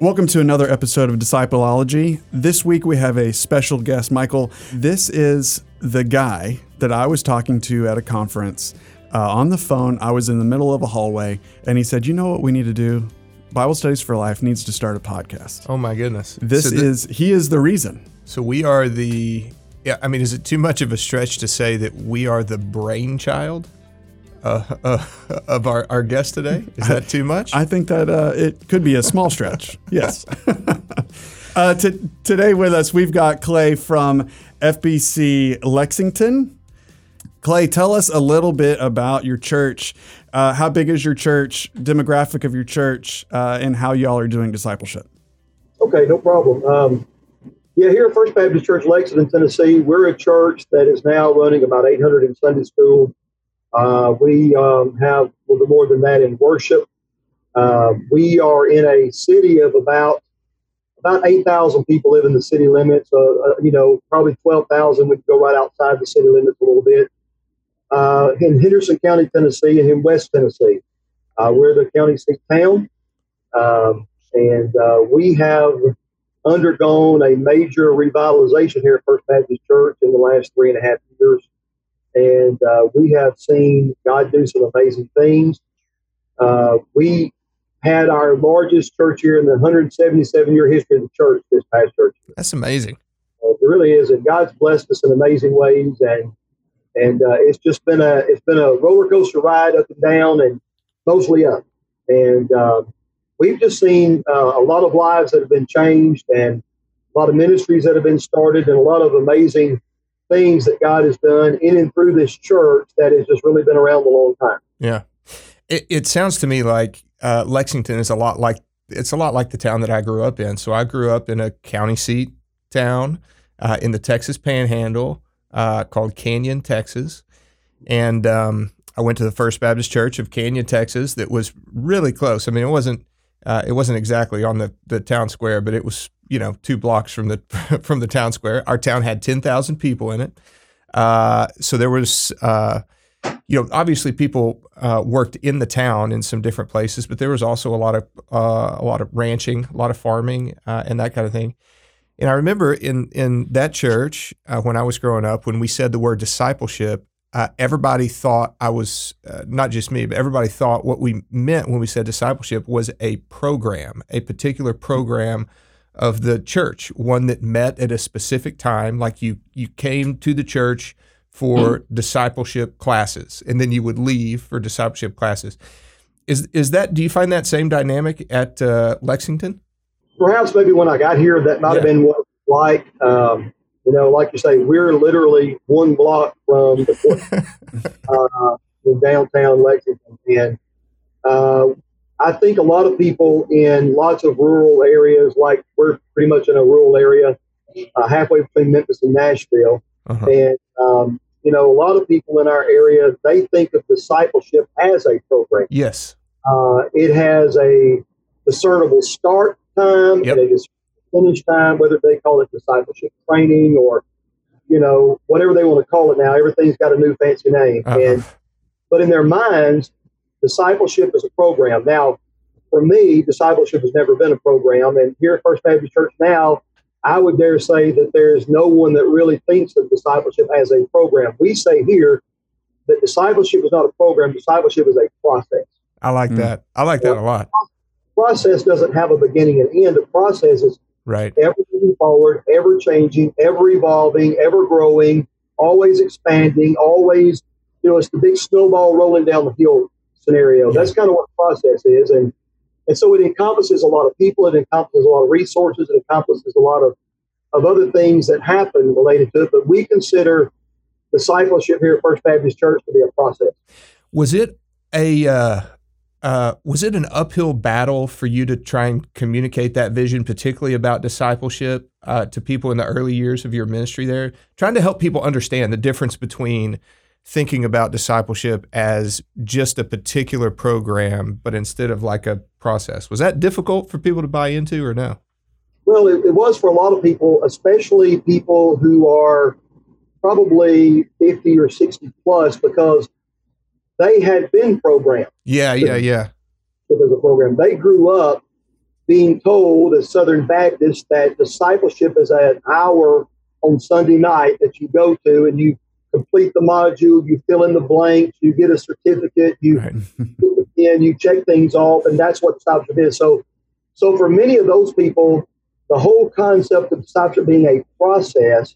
Welcome to another episode of Discipleology. This week we have a special guest, Michael. This is the guy that I was talking to at a conference uh, on the phone. I was in the middle of a hallway, and he said, "You know what we need to do? Bible Studies for Life needs to start a podcast." Oh my goodness! This So th- is he is the reason. so we are the. Yeah, I mean, is it too much of a stretch to say that we are the brainchild uh, uh, of our, our guest today? Is that too much? I think that uh, it could be a small stretch. Yes. uh, t- today with us, we've got Clay from FBC Lexington. Clay, tell us a little bit about your church. Uh, how big is your church, demographic of your church, uh, and how y'all are doing discipleship? Okay, no problem. Um, yeah, here at First Baptist Church, Lexington, Tennessee, we're a church that is now running about 800 in Sunday school. Uh, we um, have a little more than that in worship. Uh, we are in a city of about about 8,000 people live in the city limits. Uh, uh, you know, probably 12,000 would go right outside the city limits a little bit. Uh, in Henderson County, Tennessee, and in West Tennessee, uh, we're the county seat town. Um, and we have undergone a major revitalization here at First Baptist Church in the last three and a half years. And uh, we have seen God do some amazing things. Uh, we had our largest church here in the 177 year history of the church this past church. That's amazing. Uh, it really is, and God's blessed us in amazing ways, and and uh, it's just been a it's been a roller coaster ride up and down, and mostly up. And uh, we've just seen uh, a lot of lives that have been changed, and a lot of ministries that have been started, and a lot of amazing things that God has done in and through this church that has just really been around a long time. Yeah, it, it sounds to me like uh, Lexington is a lot like it's a lot like the town that I grew up in. So I grew up in a county seat town uh, in the Texas Panhandle uh, called Canyon, Texas, and um, I went to the First Baptist Church of Canyon, Texas. That was really close. I mean, it wasn't uh, it wasn't exactly on the, the town square, but it was you know two blocks from the from the town square. Our town had ten thousand people in it, uh, so there was uh, you know obviously people uh, worked in the town in some different places, but there was also a lot of uh, a lot of ranching, a lot of farming, uh, and that kind of thing. And I remember in in that church uh, when I was growing up, when we said the word discipleship, uh, everybody thought I was uh, not just me, but everybody thought what we meant when we said discipleship was a program, a particular program of the church, one that met at a specific time. Like you, you came to the church for discipleship classes, and then you would leave for discipleship classes. Is is that? Do you find that same dynamic at uh, Lexington? perhaps maybe when I got here, that might have been what it was like. Um, you know, like you say, we're literally one block from the port, uh, in downtown Lexington, and uh, I think a lot of people in lots of rural areas, like we're pretty much in a rural area, uh, halfway between Memphis and Nashville, Uh-huh. and um, you know, a lot of people in our area they think of discipleship as a program. Yes. Uh, it has a discernible start time Yep. and a finish time, whether they call it discipleship training or, you know, whatever they want to call it now. Everything's got a new fancy name. Uh-huh. And but in their minds, discipleship is a program. Now, for me, discipleship has never been a program. And here at First Baptist Church now, I would dare say that there is no one that really thinks of discipleship as a program. We say here that discipleship is not a program, discipleship is a process I like Mm. that. I like that a lot. process doesn't have a beginning and end. A process is Right. ever moving forward, ever changing, ever evolving, ever growing, always expanding, always, you know, it's the big snowball rolling down the hill scenario. That's kind of what the process is. And and so it encompasses a lot of people, it encompasses a lot of resources, it encompasses a lot of, of other things that happen related to it. But we consider discipleship here at First Baptist Church to be a process. Was it a uh, uh, was it an uphill battle for you to try and communicate that vision, particularly about discipleship, uh, to people in the early years of your ministry there? Trying to help people understand the difference between thinking about discipleship as just a particular program, but instead of like a process. Was that difficult for people to buy into, or no? Well, it, it was for a lot of people, especially people who are probably 50 or 60 plus, because they had been programmed Yeah, yeah, yeah. Because a program. They grew up being told as Southern Baptists that discipleship is an hour on Sunday night that you go to and you complete the module, you fill in the blanks, you get a certificate, you right. in, you check things off, and that's what discipleship is. So, so for many of those people, the whole concept of discipleship being a process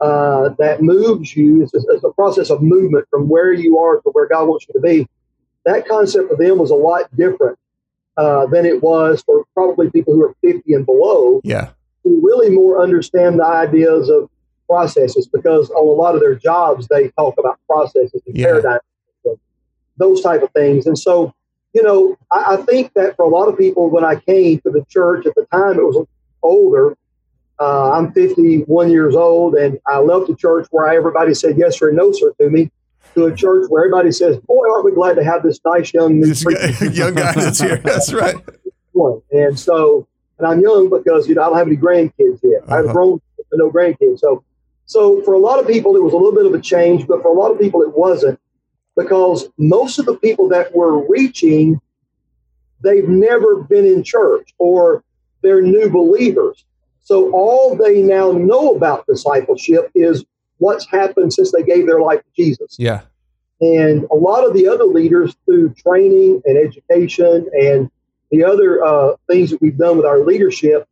uh, that moves you, it's a, a process of movement from where you are to where God wants you to be. That concept for them was a lot different uh, than it was for probably people who are 50 and below. Yeah. Who really more understand the ideas of processes because on a lot of their jobs they talk about processes and yeah. paradigms, those type of things. And so, you know, I, I, think that for a lot of people, when I came to the church at the time, it was older. Uh, I'm 51 years old, and I left a church where everybody said yes or no, sir, to me. To a church where everybody says, "Boy, aren't we glad to have this nice young this guy, young guy that's here." That's right. And so, and I'm young because you know I don't have any grandkids yet. Uh-huh. I've grown, no grandkids. So, so for a lot of people, it was a little bit of a change, but for a lot of people, it wasn't because most of the people that we're reaching, they've never been in church or they're new believers. So all they now know about discipleship is what's happened since they gave their life to Jesus. Yeah. And a lot of the other leaders, through training and education and the other uh, things that we've done with our leadership,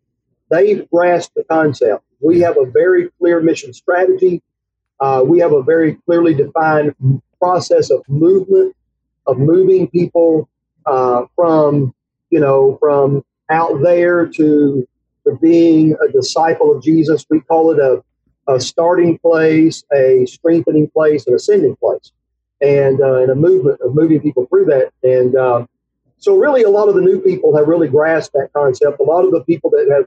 they've grasped the concept. We have a very clear mission strategy. Uh, we have a very clearly defined process of movement, of moving people uh, from, you know, from out there to, to being a disciple of Jesus. We call it a, a starting place, a strengthening place, an ascending place, and, uh, and a movement of moving people through that. And uh, so, really, a lot of the new people have really grasped that concept. A lot of the people that have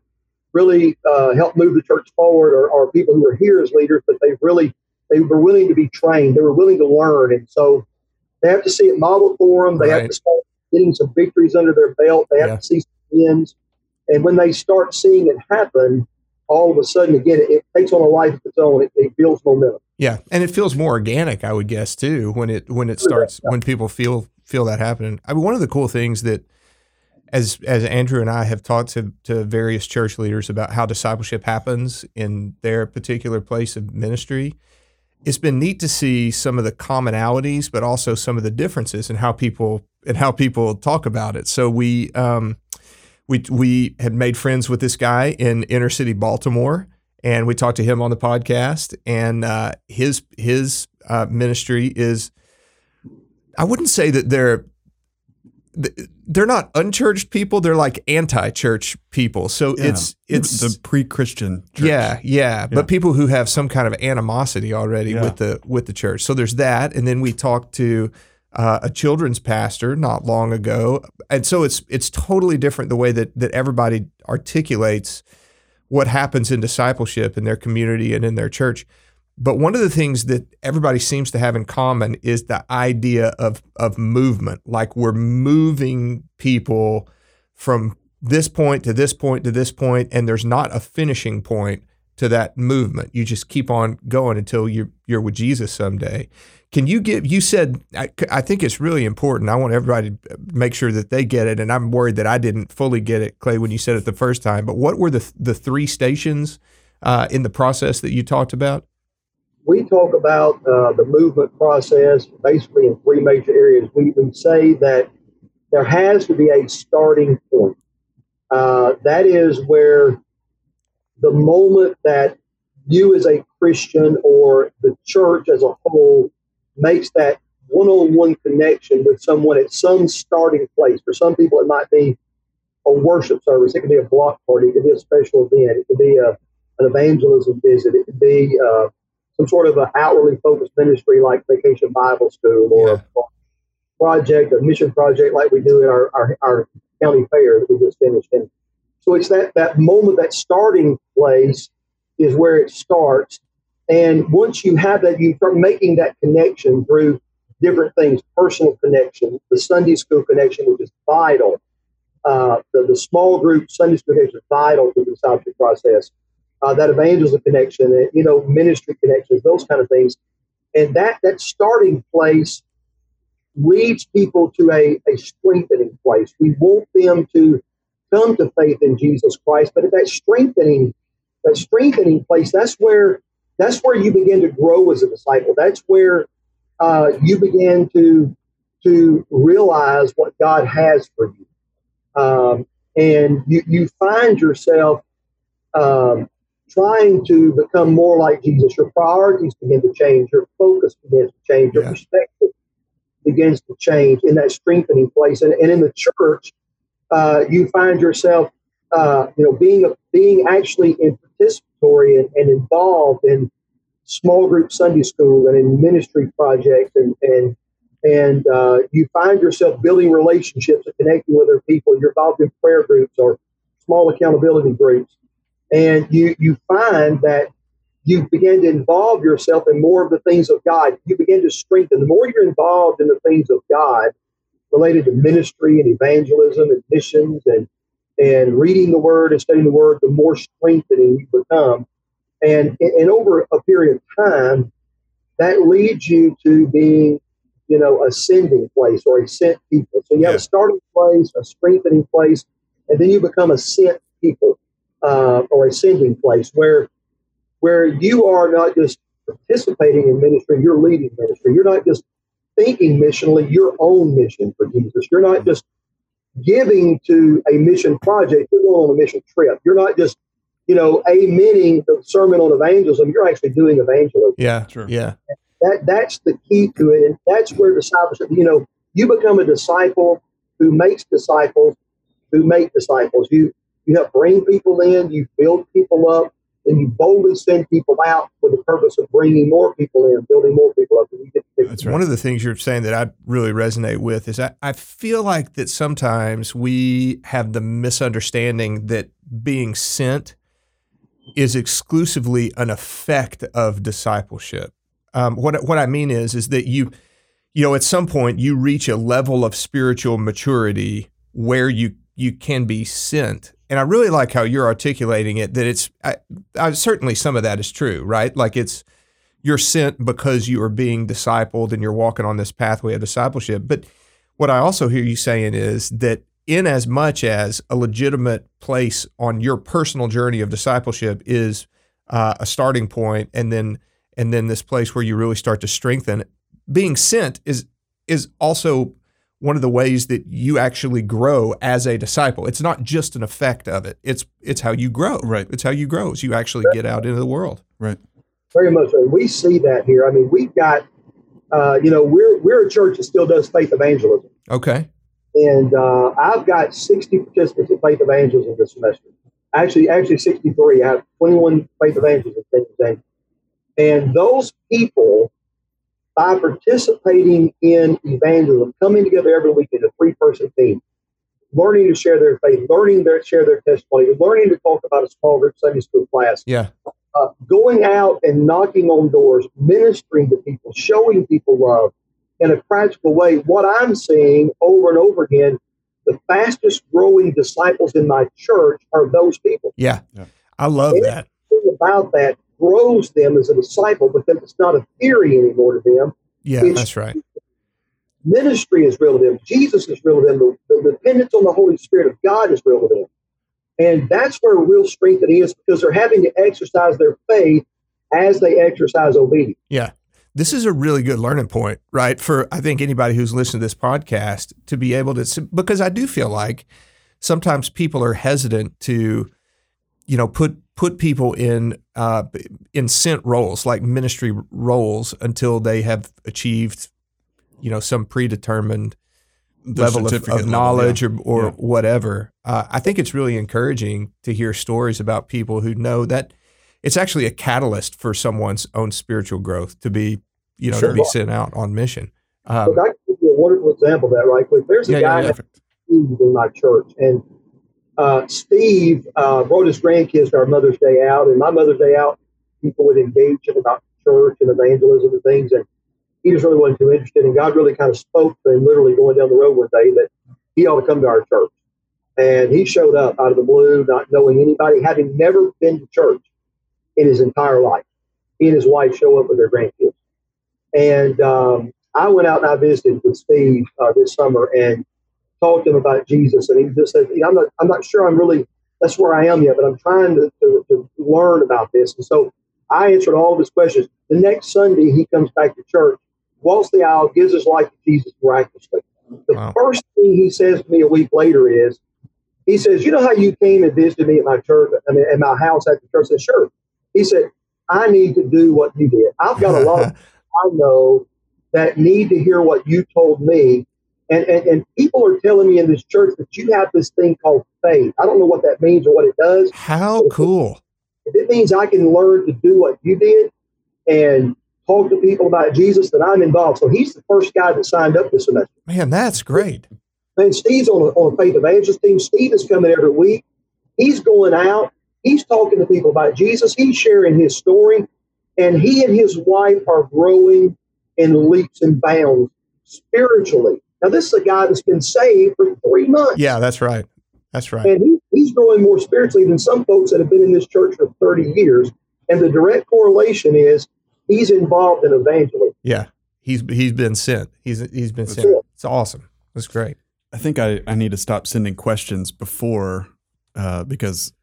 really uh, helped move the church forward are, are people who are here as leaders, but they've really they were willing to be trained. They were willing to learn, and so they have to see it modeled for them. They right. have to start getting some victories under their belt. They have yeah. to see some wins, and when they start seeing it happen, all of a sudden, again, it, it takes on a life of its own. It, it, builds momentum. Yeah, and it feels more organic, I would guess, too, when it when it starts yeah. when people feel feel that happening. I mean, one of the cool things that as as Andrew and I have talked to to various church leaders about how discipleship happens in their particular place of ministry, it's been neat to see some of the commonalities, but also some of the differences in how people and how people talk about it. So we um, we we had made friends with this guy in inner city Baltimore, and we talked to him on the podcast. And uh, his his uh, ministry is, I wouldn't say that they're they're not unchurched people they're like anti-church people. So yeah. it's it's the pre-christian yeah, yeah, yeah. But people who have some kind of animosity already yeah. with the with the church. So there's that. And then we talked to uh, a children's pastor not long ago. And so it's it's totally different the way that that everybody articulates what happens in discipleship in their community and in their church but one of the things that everybody seems to have in common is the idea of of movement. Like we're moving people from this point to this point to this point, and there's not a finishing point to that movement. You just keep on going until you're you're with Jesus someday. Can you give? You said I, I think it's really important. I want everybody to make sure that they get it, and I'm worried that I didn't fully get it, Clay, when you said it the first time. But what were the the three stations uh, in the process that you talked about? We talk about uh, the movement process basically in three major areas. We, we say that there has to be a starting point. Uh, that is where the moment that you as a Christian or the church as a whole makes that one on one connection with someone at some starting place. For some people, it might be a worship service, it could be a block party, it could be a special event, it could be a, an evangelism visit, it could be uh, some sort of an outwardly focused ministry like Vacation Bible School or yeah. a project, a mission project like we do in our, our, our county fair that we just finished. And so it's that, that moment, that starting place is where it starts. And once you have that, you start making that connection through different things, personal connection, the Sunday school connection, which is vital. Uh, the, the small group Sunday school connection is vital to the discipleship process uh, that evangelism connection, you know, ministry connections, those kind of things. And that, that starting place leads people to a, a strengthening place. We want them to come to faith in Jesus Christ. But at that strengthening, that strengthening place, that's where that's where you begin to grow as a disciple. That's where uh, you begin to to realize what God has for you, um, and you you find yourself um, trying to become more like Jesus. Your priorities begin to change. Your focus begins to change. Your Yeah. perspective begins to change in that strengthening place. And, and in the church, uh, you find yourself, uh, you know, being being actually in participatory and, and involved in small group Sunday school and in ministry projects, and and and uh, you find yourself building relationships and connecting with other people. You're involved in prayer groups or small accountability groups, and you you find that you begin to involve yourself in more of the things of God. You begin to strengthen. The more you're involved in the things of God, related to ministry and evangelism and missions and and reading the Word and studying the Word, the more strengthening you become. And and over a period of time, that leads you to being, you know, a sending place or a sent people. So you have Yeah. a starting place, a strengthening place, and then you become a sent people uh, or a sending place where where you are not just participating in ministry, you're leading ministry. You're not just thinking missionally, your own mission for Jesus. You're not just giving to a mission project, you're going on a mission trip. You're not just, you know, amening the sermon on evangelism, you're actually doing evangelism. Yeah. Sure. Yeah. That that's the key to it. And that's where discipleship, you know, you become a disciple who makes disciples who make disciples. You you help bring people in, you build people up, and you boldly send people out with the purpose of bringing more people in, building more people up. And you get to That's right. One of the things you're saying that I really resonate with is I, I feel like that sometimes we have the misunderstanding that being sent is exclusively an effect of discipleship. Um, what what I mean is is that you you know at some point you reach a level of spiritual maturity where you you can be sent. And I really like how you're articulating it that it's I, I, certainly some of that is true, right? Like it's you're sent because you are being discipled and you're walking on this pathway of discipleship. But what I also hear you saying is that in as much as a legitimate place on your personal journey of discipleship is uh, a starting point, and then and then this place where you really start to strengthen, being sent is is also one of the ways that you actually grow as a disciple. It's not just an effect of it. It's it's how you grow. Right. It's how you grow as you actually get out into the world. Right. Very much so. We see that here. I mean, we've got, uh, you know, we're we're a church that still does faith evangelism, Okay. and uh, I've got sixty participants in faith evangelism this semester. Actually, actually sixty three. I have twenty one faith evangelists in James. and those people, by participating in evangelism, coming together every week in a three person team, learning to share their faith, learning to share their testimony, learning to talk about a small group Sunday school class, Yeah. uh, going out and knocking on doors, ministering to people, showing people love in a practical way. What I'm seeing over and over again, the fastest growing disciples in my church are those people. Yeah. Yeah. I love Yeah. that. About that grows them as a disciple because it's not a theory anymore to them. Yeah, It's- that's right. Ministry is real to them. Jesus is real to them. The, the dependence on the Holy Spirit of God is real to them. And that's where real strength it is because they're having to exercise their faith as they exercise obedience. Yeah. This is a really good learning point, right? For I think anybody who's listening to this podcast to be able to, because I do feel like sometimes people are hesitant to, you know, put put people in uh, in sent roles like ministry roles until they have achieved, you know, some predetermined The level of, certificate of level, knowledge yeah. or, or Yeah. whatever. Uh, I think it's really encouraging to hear stories about people who know that it's actually a catalyst for someone's own spiritual growth to be, you know, Sure. to be sent out on mission. Um, But I can give you a wonderful example of that right quick. There's a Yeah, guy yeah, named in my church, and uh, Steve uh, brought his grandkids to our Mother's Day out, and my Mother's Day out, people would engage him about church and evangelism and things, and he just really wasn't too interested. And God really kind of spoke to him, literally going down the road one day, that he ought to come to our church. And he showed up out of the blue, not knowing anybody, having never been to church in his entire life. He and his wife show up with their grandkids. And um, I went out and I visited with Steve uh, this summer, and talk to him about Jesus, and he just said, "I'm not, I'm not sure I'm really that's where I am yet, but I'm trying to, to, to learn about this." And so I answered all of his questions. The next Sunday, he comes back to church, walks the aisle, gives his life to Jesus miraculously. The Wow. first thing he says to me a week later is, he says, "You know how you came and visited me at my church, I mean, at my house after church?" I said, "Sure." He said, "I need to do what you did. I've got a lot of I know that need to hear what you told me. And, and, and people are telling me in this church that you have this thing called faith. I don't know what that means or what it does. How cool. If it means I can learn to do what you did and talk to people about Jesus, then I'm involved. So he's the first guy that signed up this semester. Man, that's great. Man, Steve's on a, on a faith evangelist team. Steve is coming every week. He's going out. He's talking to people about Jesus. He's sharing his story. And he and his wife are growing in leaps and bounds spiritually. Now, this is a guy that's been saved for three months. Yeah, that's right. That's right. And he, he's growing more spiritually than some folks that have been in this church for 30 years. And the direct correlation is he's involved in evangelism. Yeah. He's he's been sent. He's he's been That's sent. it. It's awesome. That's great. I think I, I need to stop sending questions before uh, because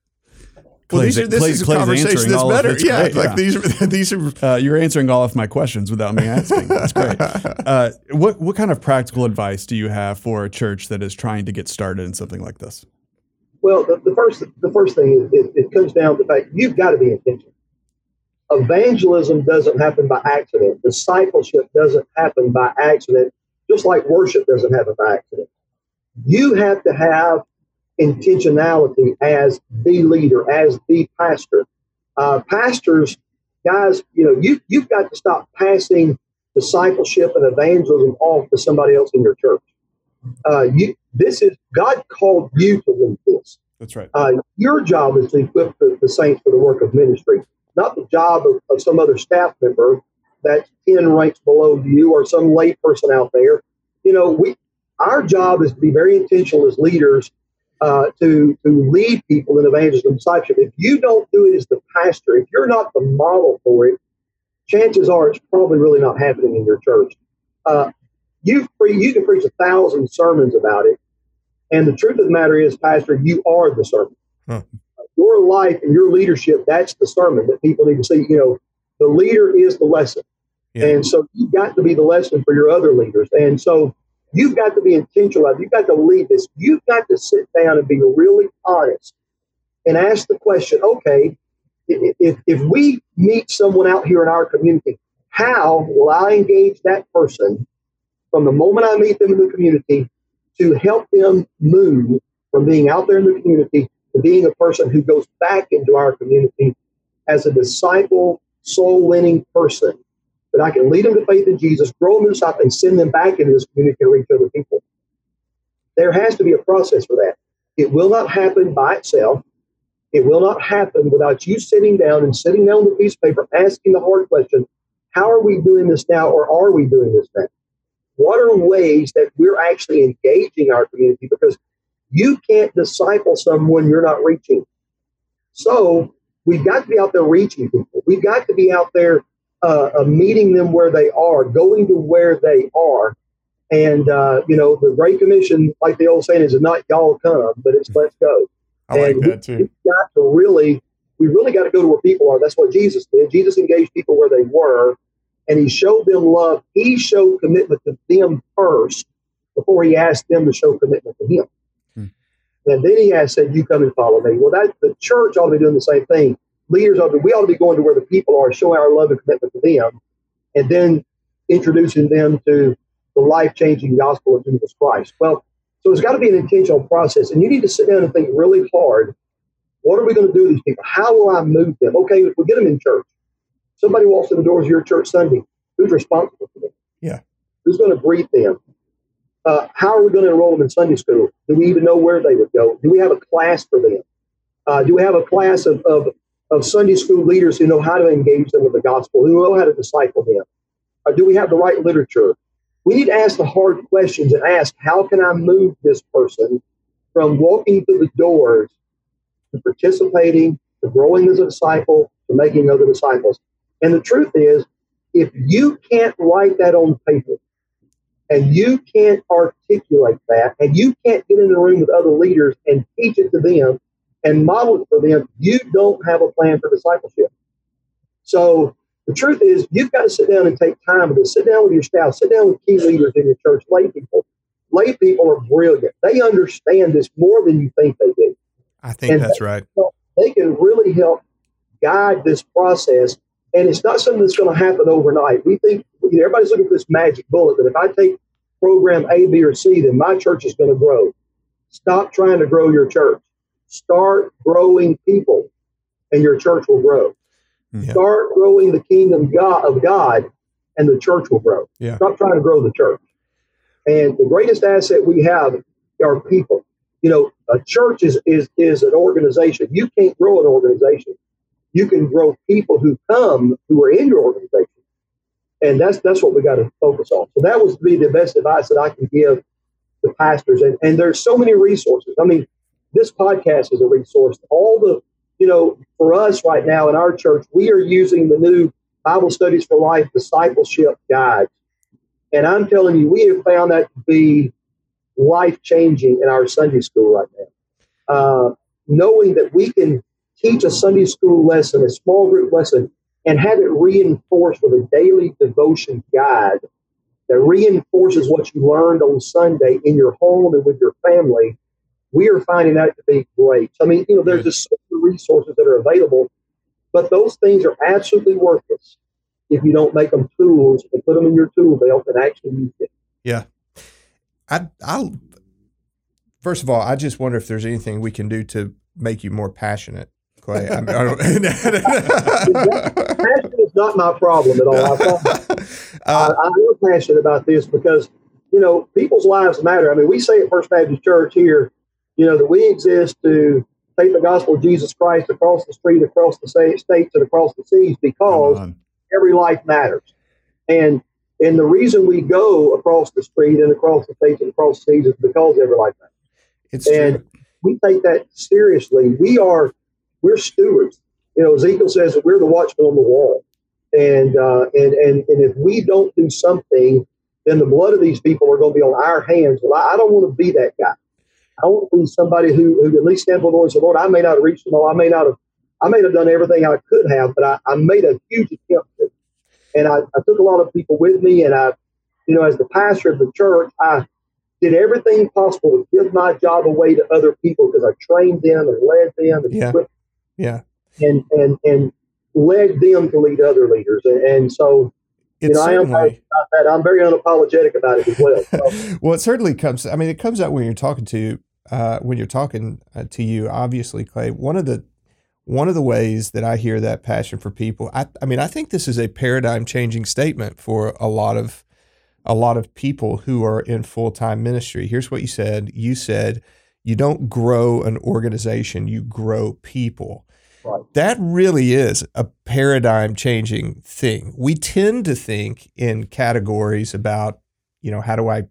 Well, Clay's- these are, this Clay's- is a Clay's conversation answering that's better. Yeah, great, like yeah. these are these are Uh, you're answering all of my questions without me asking. That's great. Uh, what what kind of practical advice do you have for a church that is trying to get started in something like this? Well, the, the first the first thing is it, it comes down to the fact you've got to be intentional. Evangelism doesn't happen by accident. Discipleship doesn't happen by accident, just like worship doesn't happen by accident. You have to have intentionality as the leader, as the pastor. Uh, pastors, guys, you know, you you've got to stop passing discipleship and evangelism off to somebody else in your church. Uh, you, this is God called you to lead this. That's right. Uh, your job is to equip the, the saints for the work of ministry, not the job of, of some other staff member that's 10 ranks below you or some lay person out there. You know, we our job is to be very intentional as leaders uh, to, to lead people in evangelism and discipleship. If you don't do it as the pastor, if you're not the model for it, chances are it's probably really not happening in your church. Uh, you pre- you can preach a thousand sermons about it, and the truth of the matter is, Pastor, you are the sermon. Huh. Your life and your leadership, that's the sermon that people need to see. You know, the leader is the lesson. Yeah. And so you've got to be the lesson for your other leaders. And so you've got to be intentional. You've got to lead this. You've got to sit down and be really honest and ask the question okay, if, if we meet someone out here in our community, how will I engage that person from the moment I meet them in the community to help them move from being out there in the community to being a person who goes back into our community as a disciple, soul winning person that I can lead them to faith in Jesus, grow them in disciple, and send them back into this community to reach other people. There has to be a process for that. It will not happen by itself. It will not happen without you sitting down and sitting down with a piece of paper, asking the hard question how are we doing this now, or are we doing this now? What are ways that we're actually engaging our community? Because you can't disciple someone you're not reaching. So we've got to be out there reaching people. We've got to be out there uh, uh, meeting them where they are, going to where they are. And, uh, you know, the Great Commission, like the old saying is, not y'all come, but it's let's go. I like And that too. We've got to really, we really got to go to where people are. That's what Jesus did. Jesus engaged people where they were, and he showed them love. He showed commitment to them first before he asked them to show commitment to him. Hmm. And then he has said, "You come and follow me." Well, that the church ought to be doing the same thing. Leaders ought to. We ought to be going to where the people are, showing our love and commitment to them, and then introducing them to the life changing gospel of Jesus Christ. Well, so it's got to be an intentional process, and you need to sit down and think really hard. What are we going to do to these people? How will I move them? Okay, if we get them in church, somebody walks in the doors of your church Sunday. Who's responsible for them? Yeah. Who's going to greet them? Uh, how are we going to enroll them in Sunday school? Do we even know where they would go? Do we have a class for them? Uh, do we have a class of, of, of Sunday school leaders who know how to engage them with the gospel, who know how to disciple them? Or do we have the right literature? We need to ask the hard questions and ask, how can I move this person from walking through the doors to participating, to growing as a disciple, to making other disciples? And the truth is, if you can't write that on paper and you can't articulate that, and you can't get in the room with other leaders and teach it to them and model it for them, you don't have a plan for discipleship. So the truth is, you've got to sit down and take time with this. Sit down with your staff. Sit down with key leaders in your church, lay people. Lay people are brilliant. They understand this more than you think they do. I think and that's they, right. They can really help guide this process. And it's not something that's going to happen overnight. We think you know, everybody's looking for this magic bullet that if I take program A, B, or C, then my church is going to grow. Stop trying to grow your church. Start growing people, and your church will grow. Yeah. Start growing the kingdom of God, and the church will grow. Yeah. Stop trying to grow the church. And the greatest asset we have are people. You know, a church is is is an organization. You can't grow an organization. You can grow people who come who are in your organization. And that's that's what we got to focus on. So that was be the best advice that I can give the pastors. And and there's so many resources. I mean, this podcast is a resource. All the you know, for us right now in our church, we are using the new Bible Studies for Life discipleship guide. And I'm telling you, we have found that to be life changing in our Sunday school right now. Uh, knowing that we can teach a Sunday school lesson, a small group lesson, and have it reinforced with a daily devotion guide that reinforces what you learned on Sunday in your home and with your family we are finding that to be great. I mean, you know, there's just so many resources that are available, but those things are absolutely worthless if you don't make them tools and put them in your tool belt and actually use it. Yeah. I, I'll, first of all, I just wonder if there's anything we can do to make you more passionate. Clay, I, mean, I passion is not my problem at all. I, uh, I, I'm passionate about this because you know people's lives matter. I mean, we say at First Baptist Church here, you know, that we exist to take the gospel of Jesus Christ across the street, across the states, and across the seas because every life matters. And and the reason we go across the street and across the states and across the seas is because every life matters. It's and true. we take that seriously. We are we're stewards. You know, Ezekiel says that we're the watchmen on the wall. And uh, and and and if we don't do something, then the blood of these people are going to be on our hands. Well, I, I don't want to be that guy. I want to be somebody who, who at least stand before the Lord and say, Lord, I may not have reached them all. I may not have, I may have done everything I could have, but I, I made a huge attempt to. And I, I took a lot of people with me. And I, you know, as the pastor of the church, I did everything possible to give my job away to other people because I trained them and led them and yeah. equipped yeah. and, and, and led them to lead other leaders. And, and so, you know, I am about that. I'm very unapologetic about it as well. So. well, it certainly comes. I mean, it comes out when you're talking to uh, when you're talking uh, to you. Obviously, Clay. One of the one of the ways that I hear that passion for people. I, I mean, I think this is a paradigm changing statement for a lot of a lot of people who are in full time ministry. Here's what you said. You said you don't grow an organization, you grow people. Right. That really is a paradigm changing thing. We tend to think in categories about, you know, how do I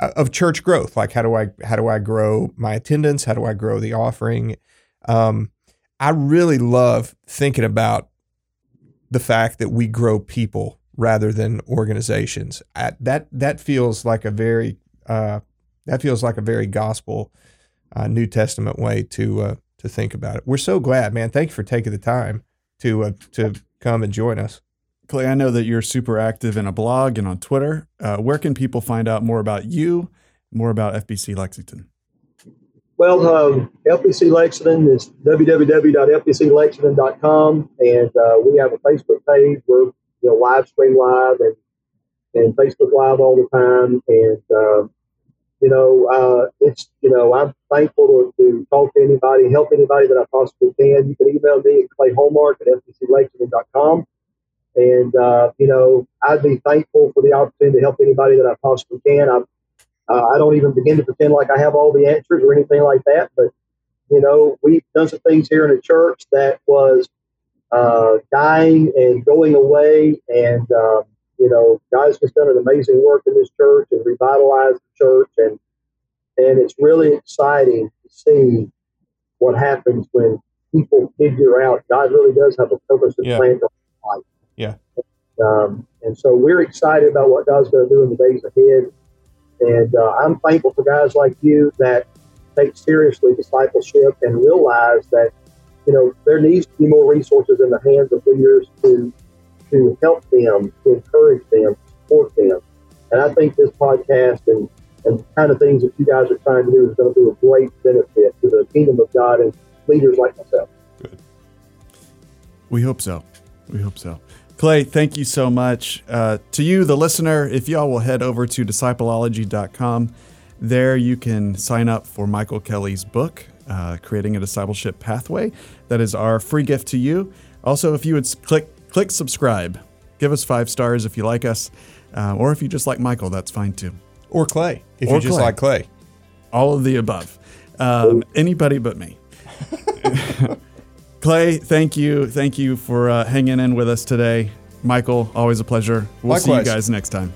of church growth, like how do I how do I grow my attendance? How do I grow the offering? Um, I really love thinking about the fact that we grow people rather than organizations. I, that that feels like a very uh, that feels like a very gospel uh, New Testament way to uh, to think about it. We're so glad, man. Thank you for taking the time to uh, to come and join us. Clay, I know that you're super active in a blog and on Twitter. Uh, where can people find out more about you, more about FBC Lexington? Well, um, FBC Lexington is www.fbclexington.com, and uh, we have a Facebook page. We're you know live stream live and and Facebook Live all the time, and uh, you know, uh, it's, you know, I'm thankful to, to, talk to anybody, help anybody that I possibly can. You can email me at clayholmark at fbclexington.com. And, uh, you know, I'd be thankful for the opportunity to help anybody that I possibly can. I'm, uh, I don't even begin to pretend like I have all the answers or anything like that. But, you know, we've done some things here in the church that was uh, dying and going away. And, um, you know, God's just done an amazing work in this church and revitalized the church, and and it's really exciting to see what happens when people figure out God really does have a purpose and yeah. plan for life. Um, And so we're excited about what God's going to do in the days ahead. And uh, I'm thankful for guys like you that take seriously discipleship and realize that, you know, there needs to be more resources in the hands of leaders to to help them, to encourage them, to support them. And I think this podcast and, and kind of things that you guys are trying to do is going to be a great benefit to the kingdom of God and leaders like myself. Good. We hope so. We hope so. Clay, thank you so much. Uh, to you, the listener, if y'all will head over to discipleology.com, there you can sign up for Michael Kelly's book, uh, Creating a Discipleship Pathway. That is our free gift to you. Also, if you would click click subscribe, give us five stars if you like us, uh, or if you just like Michael, that's fine too. Or Clay, if or you just Clay. like Clay. All of the above. Um, anybody but me. Clay, thank you. Thank you for uh, hanging in with us today. Michael, always a pleasure. We'll Likewise. see you guys next time.